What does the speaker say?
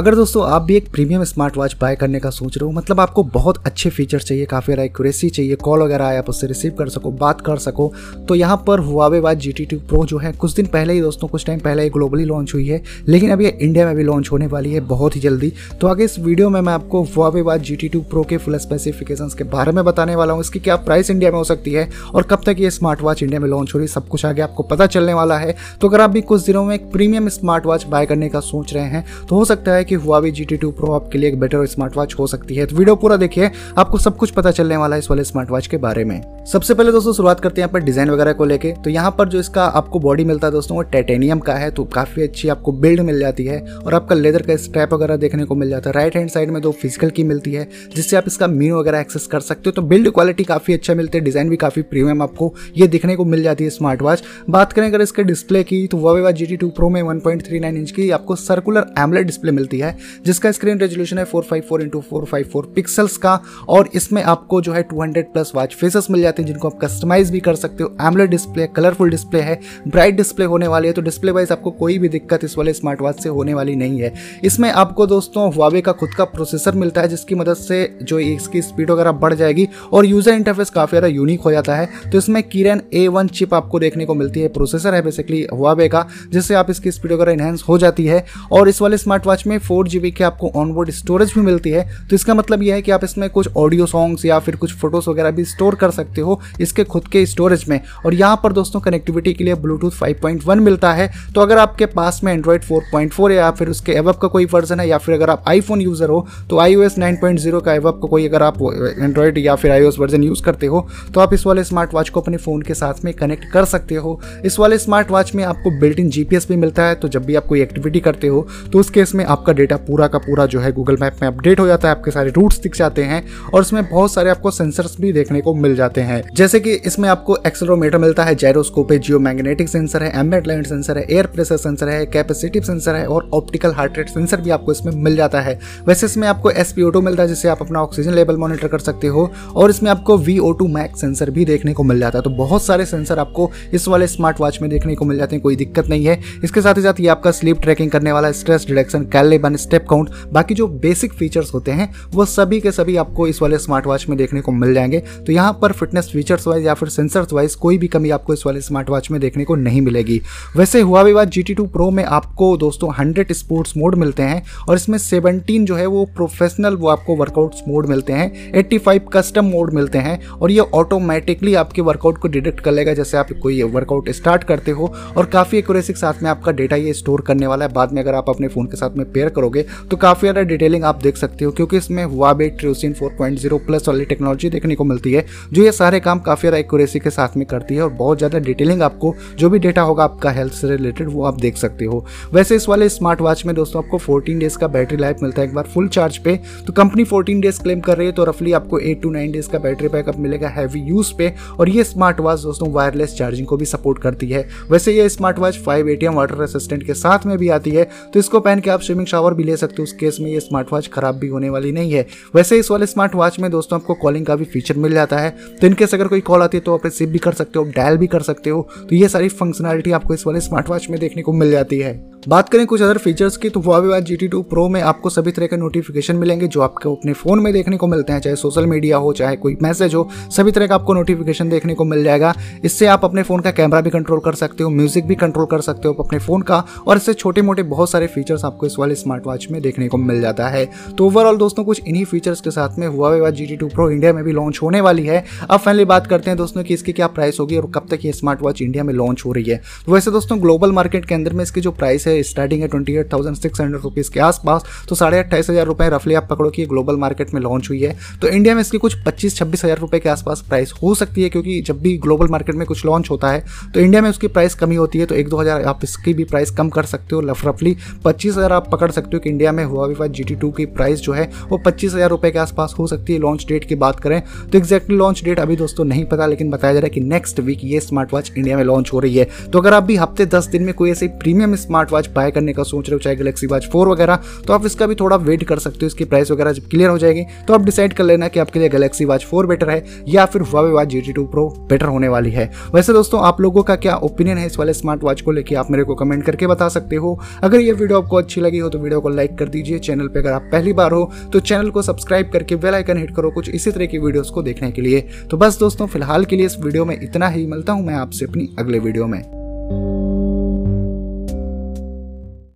अगर दोस्तों आप भी एक प्रीमियम स्मार्ट वॉच बाय करने का सोच रहे हो मतलब आपको बहुत अच्छे फीचर चाहिए, काफ़ी एक्यूरेसी चाहिए कॉल वगैरह आप उससे रिसीव कर सको, बात कर सको तो यहाँ पर Huawei Watch G T Pro जो है, कुछ दिन पहले ही दोस्तों, कुछ टाइम पहले ही ग्लोबली लॉन्च हुई है, लेकिन अभी इंडिया में भी लॉन्च होने वाली है बहुत ही जल्दी। तो आगे इस वीडियो में मैं आपको Huawei Watch G T Pro के फुल स्पेसिफिकेशन के बारे में बताने वाला हूँ, इसकी क्या प्राइस इंडिया में हो सकती है और कब तक ये स्मार्ट वॉच इंडिया में लॉन्च हो रही है, सब कुछ आगे आपको पता चलने वाला है। तो अगर आप भी कुछ दिनों में एक प्रीमियम स्मार्ट वॉच बाय करने का सोच रहे हैं तो हो सकता है कि Huawei G T two Pro आपके लिए एक बेटर स्मार्ट वॉच हो सकती है। तो वीडियो पूरा देखिए, आपको सब कुछ पता चलने वाला है इस वाले स्मार्ट वॉच के बारे में। सबसे पहले दोस्तों, शुरुआत करते हैं यहाँ पर डिज़ाइन वगैरह को लेके। तो यहाँ पर जो इसका आपको बॉडी मिलता है दोस्तों, वो टाइटेनियम का है तो काफ़ी अच्छी आपको बिल्ड मिल जाती है। और आपका लेदर का स्ट्रैप वगैरह देखने को मिल जाता है। राइट हैंड साइड में दो फ़िज़िकल की मिलती है, जिससे आप इसका मीन वगैरह एक्सेस कर सकते हो। तो बिल्ड क्वालिटी काफ़ी अच्छा मिलती है डिज़ाइन भी काफ़ी प्रीमियम आपको ये दिखने को मिल जाती है स्मार्ट वॉच बात करें अगर इसके डिस्प्ले की तो Huawei G T two Pro में 1.39 इंच की आपको सर्कुलर एमलेट डिस्प्ले मिलती है, जिसका स्क्रीन रेजोल्यूशन है 454 five four into four five four pixels का, और इसमें आपको जो है 200 प्लस वॉच फेसेस मिल जाते हैं, जिनको आप कस्टमाइज भी कर सकते हो। एमलेट डिस्प्ले कलरफुल डिस्प्ले है ब्राइट डिस्प्ले होने वाली है तो डिस्प्ले वाइज आपको कोई भी दिक्कत इस वाले स्मार्ट वॉच से होने वाली नहीं है। इसमें आपको दोस्तों हुआवे का खुद का प्रोसेसर मिलता है, जिसकी मदद से जो इसकी स्पीड वगैरह बढ़ जाएगी, और यूज़र इंटरफेस काफ़ी ज़्यादा यूनिक हो जाता है। तो इसमें किरन ए वन चिप आपको देखने को मिलती है प्रोसेसर है बेसिकली हुआवे का, जिससे आप इसकी स्पीड वगैरह इनहेंस हो जाती है, और इस वाले स्मार्ट वॉच में फोर जी के आपको ऑनबोर्ड स्टोरेज भी मिलती है। तो इसका मतलब यह है कि आप इसमें कुछ ऑडियो सॉन्ग्स या फिर कुछ फ़ोटोज़ वगैरह भी स्टोर कर सकते हो इसके खुद के स्टोरेज में। और यहाँ पर दोस्तों कनेक्टिविटी के लिए ब्लूटूथ 5.1 मिलता है। तो अगर आपके पास में एंड्रॉइड 4.4 या फिर उसके एवब का कोई वर्जन है या फिर अगर आप आईफोन यूज़र हो तो I O S nine point zero का एवब का कोई अगर आप एंड्रॉइड या फिर आई वर्जन यूज़ करते हो तो आप इस वाले स्मार्ट वॉच को अपने फ़ोन के साथ में कनेक्ट कर सकते हो। इस वाले स्मार्ट वॉच में आपको बिल्ट इन जीपीएस भी मिलता है। तो जब भी आप कोई एक्टिविटी करते हो तो उस केस में आपका डेटा पूरा का पूरा जो है गूगल मैप में अपडेट हो जाता है, आपके सारे रूट्स दिख जाते हैं और इसमें बहुत सारे आपको सेंसर्स भी देखने को मिल जाते हैं। जैसे कि इसमें आपको एक्सलोमीटर मिलता है जायरोस्कोप है जियो मैग्नेटिक सेंसर है एम्बेड लाइट सेंसर है एयर प्रेशर सेंसर है कैपेसिटिव सेंसर है और ऑप्टिकल हार्ट रेट सेंसर भी आपको इसमें मिल जाता है। वैसे इसमें आपको एस मिलता है, जिससे आप अपना ऑक्सीजन लेवल मॉनिटर कर सकते हो और इसमें आपको V O two max sensor भी देखने को मिल जाता है। तो बहुत सारे सेंसर आपको इस वाले स्मार्ट वॉच में देखने को मिल जाते हैं, कोई दिक्कत नहीं है। इसके साथ ही साथ ये आपका स्लीप ट्रैकिंग करने वाला स्ट्रेस डिडक्शन कैलेबन स्टेप काउंट बाकी जो बेसिक फीचर्स होते हैं, वो सभी के सभी आपको इस वाले स्मार्ट वॉच में देखने को मिल जाएँगे। तो यहाँ पर फिटनेस फीचर्स वाइज या फिर सेंसर्स वाइज कोई भी कमी आपको इस वाले स्मार्ट वॉच में देखने को नहीं मिलेगी। वैसे हुआ बात जी टी प्रो में आपको दोस्तों हंड्रेड स्पोर्ट्स मोड मिलते हैं और इसमें सेवनटीन जो है वो प्रोफेशनल वो आपको वर्कआउट मोड मिलते हैं एट्टी फाइव कस्टम मोड मिलते हैं और ये ऑटोमेटिकली आपके वर्कआउट को डिटेक्ट कर लेगा जैसे आप कोई वर्कआउट स्टार्ट करते हो और काफ़ी एक्यूरेसी के साथ में आपका डेटा ये स्टोर करने वाला है। बाद में अगर आप अपने फ़ोन के साथ में पेयर करोगे तो काफ़ी ज़्यादा डिटेलिंग आप देख सकते हो, क्योंकि इसमें Huawei TruSeen four plus वाली टेक्नोलॉजी देखने को मिलती है, जो ये सारे काम काफ़ी ज़्यादा एक्यूरेसी के साथ में करती है, और बहुत ज़्यादा डिटेलिंग आपको जो भी डेटा होगा आपका हेल्थ से रिलेटेड वो आप देख सकते हो। वैसे इस वाले स्मार्ट वॉच में दोस्तों आपको 14 डेज़ का बैटरी लाइफ मिलता है, एक बार फुल चार्ज पे तो कंपनी 14 डेज़ क्लेम कर रही है तो रफली आपको 8 टू 9 डेज़ का बैटरी बैकअप मिलेगा हैवी यूज़ पे, और ये स्मार्ट वॉच दोस्तों वायरलेस चार्जिंग को भी सपोर्ट करती है। वैसे ये smart watch five ATM water resistant के साथ में भी आती है तो इसको पहन के आप स्विमिंग शावर भी ले सकते हो, उस केस में ये स्मार्ट वॉच खराब भी होने वाली नहीं है। वैसे इस वाले स्मार्ट वॉच में दोस्तों आपको कॉलिंग का भी फीचर मिल जाता है। तो इनकेस अगर कोई कॉल आती है तो आप रिसीव भी कर सकते हो डायल भी कर सकते हो। तो ये सारी फंक्शनैलिटी आपको इस वाले स्मार्ट वॉच में देखने को मिल जाती है। बात करें कुछ अदर फीचर्स की तो Watch G T two Pro में आपको सभी तरह के नोटिफिकेशन मिलेंगे, जो आपको अपने फ़ोन में देखने को मिलते हैं, चाहे सोशल मीडिया हो, चाहे कोई मैसेज हो, सभी तरह का आपको नोटिफिकेशन देखने को मिल जाएगा। इससे आप अपने फ़ोन का कैमरा भी कंट्रोल कर सकते हो म्यूज़िक भी कंट्रोल कर सकते हो अपने फ़ोन का, और इससे छोटे मोटे बहुत सारे फीचर्स आपको इस वाले स्मार्ट वॉच में देखने को मिल जाता है। तो ओवरऑल दोस्तों, कुछ इन्हीं फीचर्स के साथ में Huawei Watch G T two Pro India में भी लॉन्च होने वाली है। अब फाइनली बात करते हैं दोस्तों कि इसकी क्या प्राइस होगी और कब तक ये स्मार्ट वॉच इंडिया में लॉन्च हो रही है। तो वैसे दोस्तों ग्लोबल मार्केट के अंदर में इसकी जो प्राइस है स्टार्टिंग है twenty eight thousand six hundred rupees के आसपास। तो साढ़े अट्ठाईस हज़ार रुपये रफली आप पकड़ो कि ग्लोबल मार्केट में लॉन्च हुई है। तो इंडिया में इसकी कुछ पच्चीस छब्बीस हज़ार रुपये के आसपास प्राइस हो सकती है, क्योंकि जब भी ग्लोबल मार्केट में कुछ लॉन्च होता है तो इंडिया में उसकी प्राइस कमी होती है तो एक दो हज़ार आप इसकी भी प्राइस कम कर सकते हो। रफली पच्चीस हज़ार आप पकड़ सकते हो कि इंडिया में हुआ विवाद जी टी टू की प्राइस जो है, वो पच्चीस हज़ार रुपये के आसपास हो सकती है। लॉन्च डेट की बात करें तो एक्जैक्टली लॉन्च डेट अभी दोस्तों नहीं पता, लेकिन बताया जा रहा है कि नेक्स्ट वीक ये स्मार्ट वॉच इंडिया में लॉन्च हो रही है। तो अगर आप भी हफ़्ते दस दिन में कोई ऐसी प्रीमियम स्मार्ट वॉच बाय करने का सोच रहे हो, चाहे गलेक्सी वॉच फोर वगैरह तो आप इसका भी थोड़ा वेट कर सकते हो, इसकी प्राइस वगैरह जब क्लियर हो जाएगी तो आप डिसाइड कर लेना कि आपके लिए गैलेक्सी वॉच फोर बेटर है, या फिर Huawei Watch G two Pro better होने वाली है। वैसे दोस्तों, आप लोगों का क्या ओपिनियन है इस वाले स्मार्ट वॉच को लेकर आप मेरे को कमेंट करके बता सकते हो। अगर ये वीडियो आपको अच्छी लगी हो तो वीडियो को लाइक कर दीजिए। चैनल पर अगर आप पहली बार हो तो चैनल को सब्सक्राइब करके बेल हिट करो कुछ इसी तरह की वीडियोस को देखने के लिए। तो बस दोस्तों, फ़िलहाल के लिए इस वीडियो में इतना ही। मिलता हूँ मैं आपसे अपनी अगले वीडियो में।